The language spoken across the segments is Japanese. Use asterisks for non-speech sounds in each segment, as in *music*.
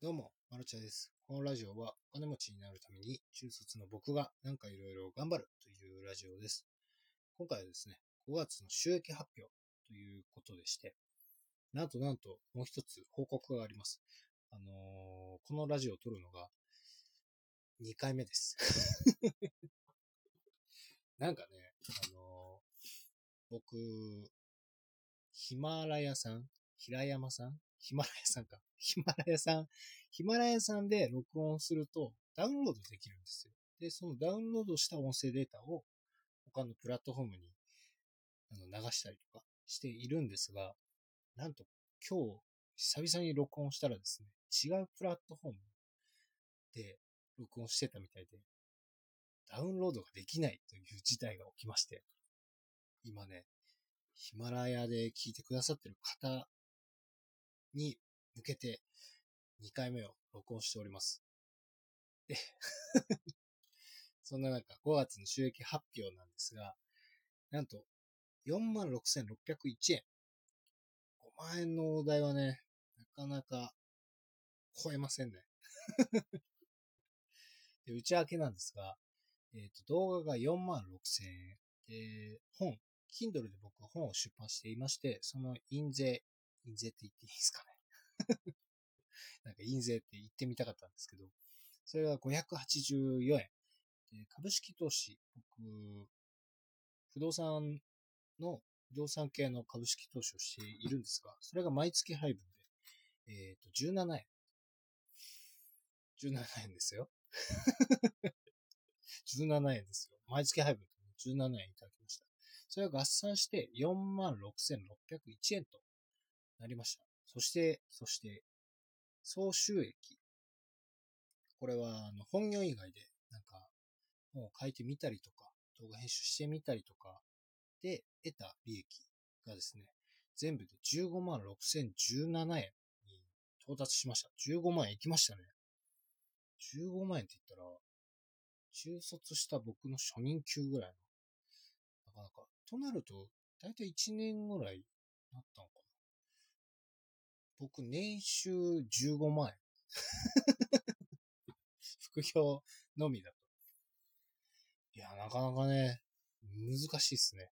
どうも、マルチャです。このラジオはお金持ちになるために中卒の僕がなんかいろいろ頑張るというラジオです。今回はですね、5月の収益発表ということでして、なんとなんともう一つ報告があります。あのー、このラジオを撮るのが2回目です *laughs* なんかね、あのー、僕、ヒマラヤさん？平山さん？ヒマラヤさんか。ヒマラヤさん、ヒマラヤさんで録音するとダウンロードできるんですよ。で、そのダウンロードした音声データを他のプラットフォームにあの流したりとかしているんですが、なんと今日久々に録音したらですね、違うプラットフォームで録音してたみたいで、ダウンロードができないという事態が起きまして、今ね、ヒマラヤで聞いてくださってる方に向けて2回目を録音しております。で *laughs* そんな中、5月の収益発表なんですが、なんと、46,601円。5万円のお題はね、なかなか超えませんね。*laughs* で内訳なんですが、えっ、ー、と、動画が4万6000円。で、本、Kindle で僕は本を出版していまして、その印税、印税って言っていいですかね。*laughs* なんか印税って言ってみたかったんですけど、それが584円。株式投資、僕、不動産の、不動産系の株式投資をしているんですが、それが毎月配分で、えっ、ー、と、17円。17円ですよ。*laughs* 17円ですよ。毎月配分で17円いただきました。それを合算して46,601円となりました。そして、そして、総収益。これは、あの、本業以外で、なんか、本を書いてみたりとか、動画編集してみたりとか、で、得た利益がですね、全部で15万6017円に到達しました。15万円いきましたね。15万円って言ったら、中卒した僕の初任給ぐらいの、なかなか。となると、だいたい1年ぐらいなったのか僕、年収15万円。*laughs* 副業のみだと。いや、なかなかね、難しいっすね。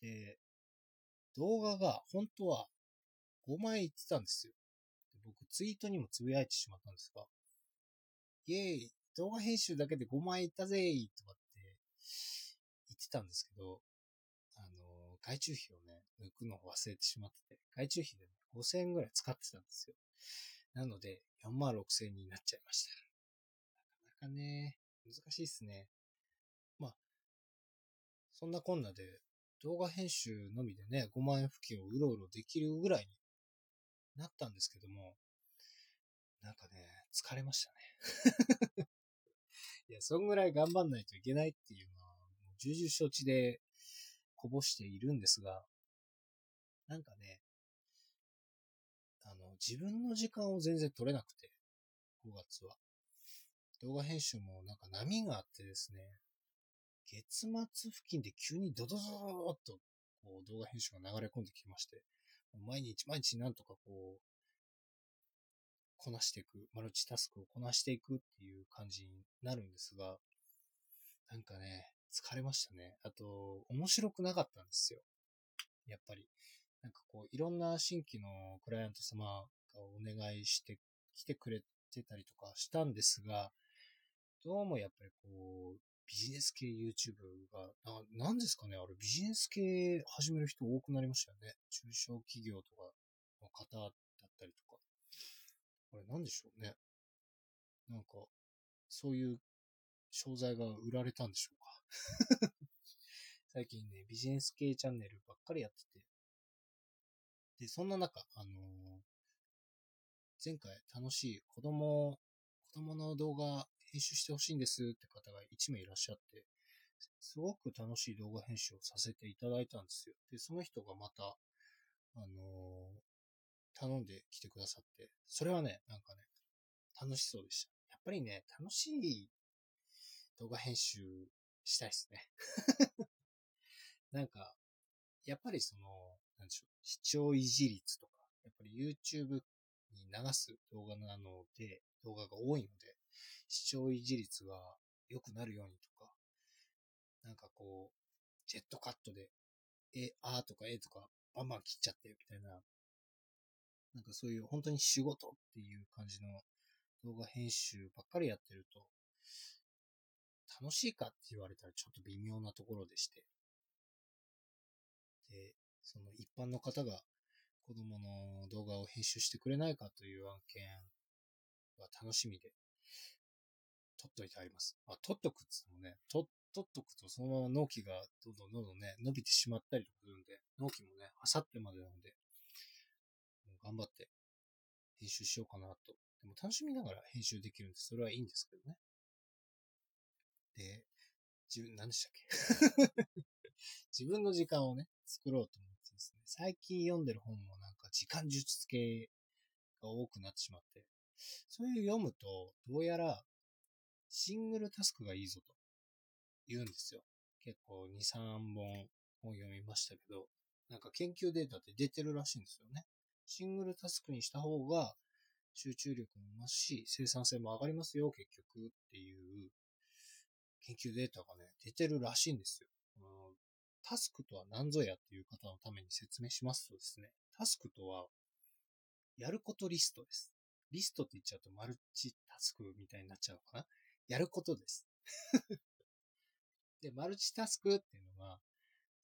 で、動画が本当は5万円いってたんですよ。僕、ツイートにもつぶやいてしまったんですが、イェーイ動画編集だけで5万円いったぜーとかって言ってたんですけど、あの、外注費をね、抜くのを忘れてしまってて、外注費で、5000円ぐらい使ってたんですよ。なので、4万6000円になっちゃいました。なかなかね、難しいっすね。まあ、そんなこんなで、動画編集のみでね、5万円付近をうろうろできるぐらいになったんですけども、なんかね、疲れましたね。*laughs* いや、そんぐらい頑張んないといけないっていうのは、もう重々承知でこぼしているんですが、なんかね、自分の時間を全然取れなくて、5月は。動画編集もなんか波があってですね、月末付近で急にドドドドドっとこう動画編集が流れ込んできまして、毎日毎日なんとかこう、こなしていく、マルチタスクをこなしていくっていう感じになるんですが、なんかね、疲れましたね。あと、面白くなかったんですよ。やっぱり。なんかこう、いろんな新規のクライアント様がお願いしてきてくれてたりとかしたんですが、どうもやっぱりこう、ビジネス系 YouTube が、な、なんですかねあれ、ビジネス系始める人多くなりましたよね。中小企業とかの方だったりとか。これなんでしょうね。なんか、そういう商材が売られたんでしょうか。*laughs* 最近ね、ビジネス系チャンネルばっかりやってて、で、そんな中、あのー、前回楽しい子供、子供の動画編集してほしいんですって方が1名いらっしゃって、すごく楽しい動画編集をさせていただいたんですよ。で、その人がまた、あのー、頼んできてくださって、それはね、なんかね、楽しそうでした。やっぱりね、楽しい動画編集したいですね。*laughs* なんか、やっぱりその、なんでしょう、視聴維持率とか、やっぱり YouTube 流す動画なので、動画が多いので、視聴維持率が良くなるようにとか、なんかこう、ジェットカットで、え、あーとかえとかバンバン切っちゃってみたいな、なんかそういう本当に仕事っていう感じの動画編集ばっかりやってると、楽しいかって言われたらちょっと微妙なところでして。で、その一般の方が子供の動画を編集してくれないかという案件は楽しみで、撮っといてあります。まあ、撮っとくっつってもね、撮、撮っとくとそのまま納期がどんどんどんどんね、伸びてしまったりとかするんで、納期もね、あさってまでなので、もう頑張って編集しようかなと。でも楽しみながら編集できるんで、それはいいんですけどね。で、自分、何でしたっけ？*laughs* 自分の時間をね、作ろうと、最近読んでる本もなんか時間術系が多くなってしまって、そういう読むと、どうやらシングルタスクがいいぞと言うんですよ。結構2、3本本読みましたけど、なんか研究データって出てるらしいんですよね。シングルタスクにした方が集中力も増すし、生産性も上がりますよ、結局っていう研究データがね、出てるらしいんですよ。タスクとは何ぞやっていう方のために説明しますとですね、タスクとは、やることリストです。リストって言っちゃうとマルチタスクみたいになっちゃうのかな？やることです。*laughs* で、マルチタスクっていうのは、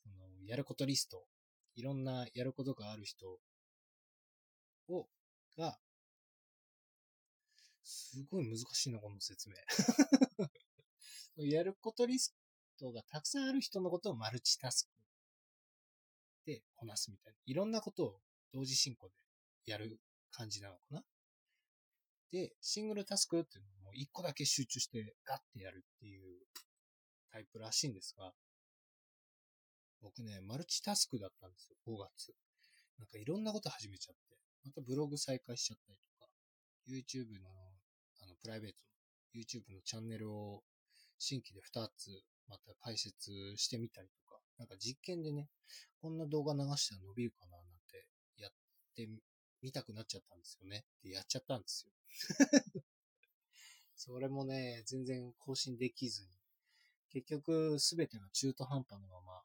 その、やることリスト。いろんなやることがある人を、が、すごい難しいな、この説明。*laughs* やることリストがたくさんある人のことをマルチタスクでこなすみたいな。いろんなことを同時進行でやる感じなのかな。で、シングルタスクっていうのも一個だけ集中してガッてやるっていうタイプらしいんですが、僕ね、マルチタスクだったんですよ、5月。なんかいろんなこと始めちゃって、またブログ再開しちゃったりとか、YouTube の、あの、プライベートの YouTube のチャンネルを新規で2つまた解説してみたりとか、なんか実験でね、こんな動画流したら伸びるかななんてやってみたくなっちゃったんですよね。で、やっちゃったんですよ。*laughs* それもね、全然更新できずに、結局すべてが中途半端のまま、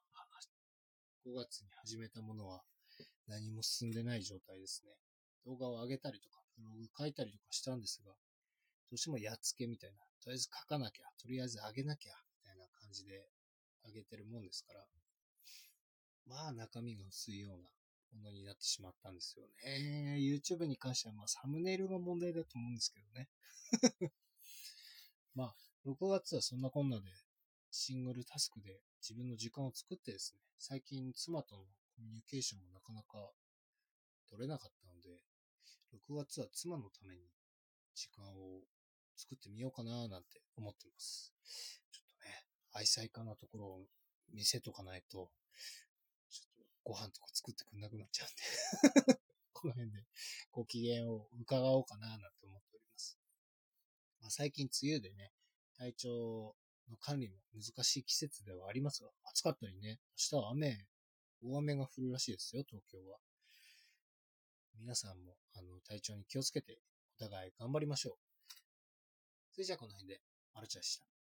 5月に始めたものは何も進んでない状態ですね。動画を上げたりとか、ブログ書いたりとかしたんですが、どうしてもやっつけみたいな、とりあえず書かなきゃ、とりあえず上げなきゃ、じで上げてるもんですから、まあ中身が薄いようなものになってしまったんですよね。YouTube に関してはまあサムネイルが問題だと思うんですけどね。*laughs* まあ、6月はそんなこんなでシングルタスクで自分の時間を作ってですね、最近妻とのコミュニケーションもなかなか取れなかったので、6月は妻のために時間を作ってみようかななんて思ってます。愛妻家なところを見せとかないと、ちょっとご飯とか作ってくんなくなっちゃうんで *laughs* この辺でご機嫌を伺おうかななんて思っております。まあ、最近梅雨でね、体調の管理も難しい季節ではありますが、暑かったりね、明日は雨、大雨が降るらしいですよ、東京は。皆さんも、あの、体調に気をつけて、お互い頑張りましょう。それじゃあこの辺で、マルチャでした。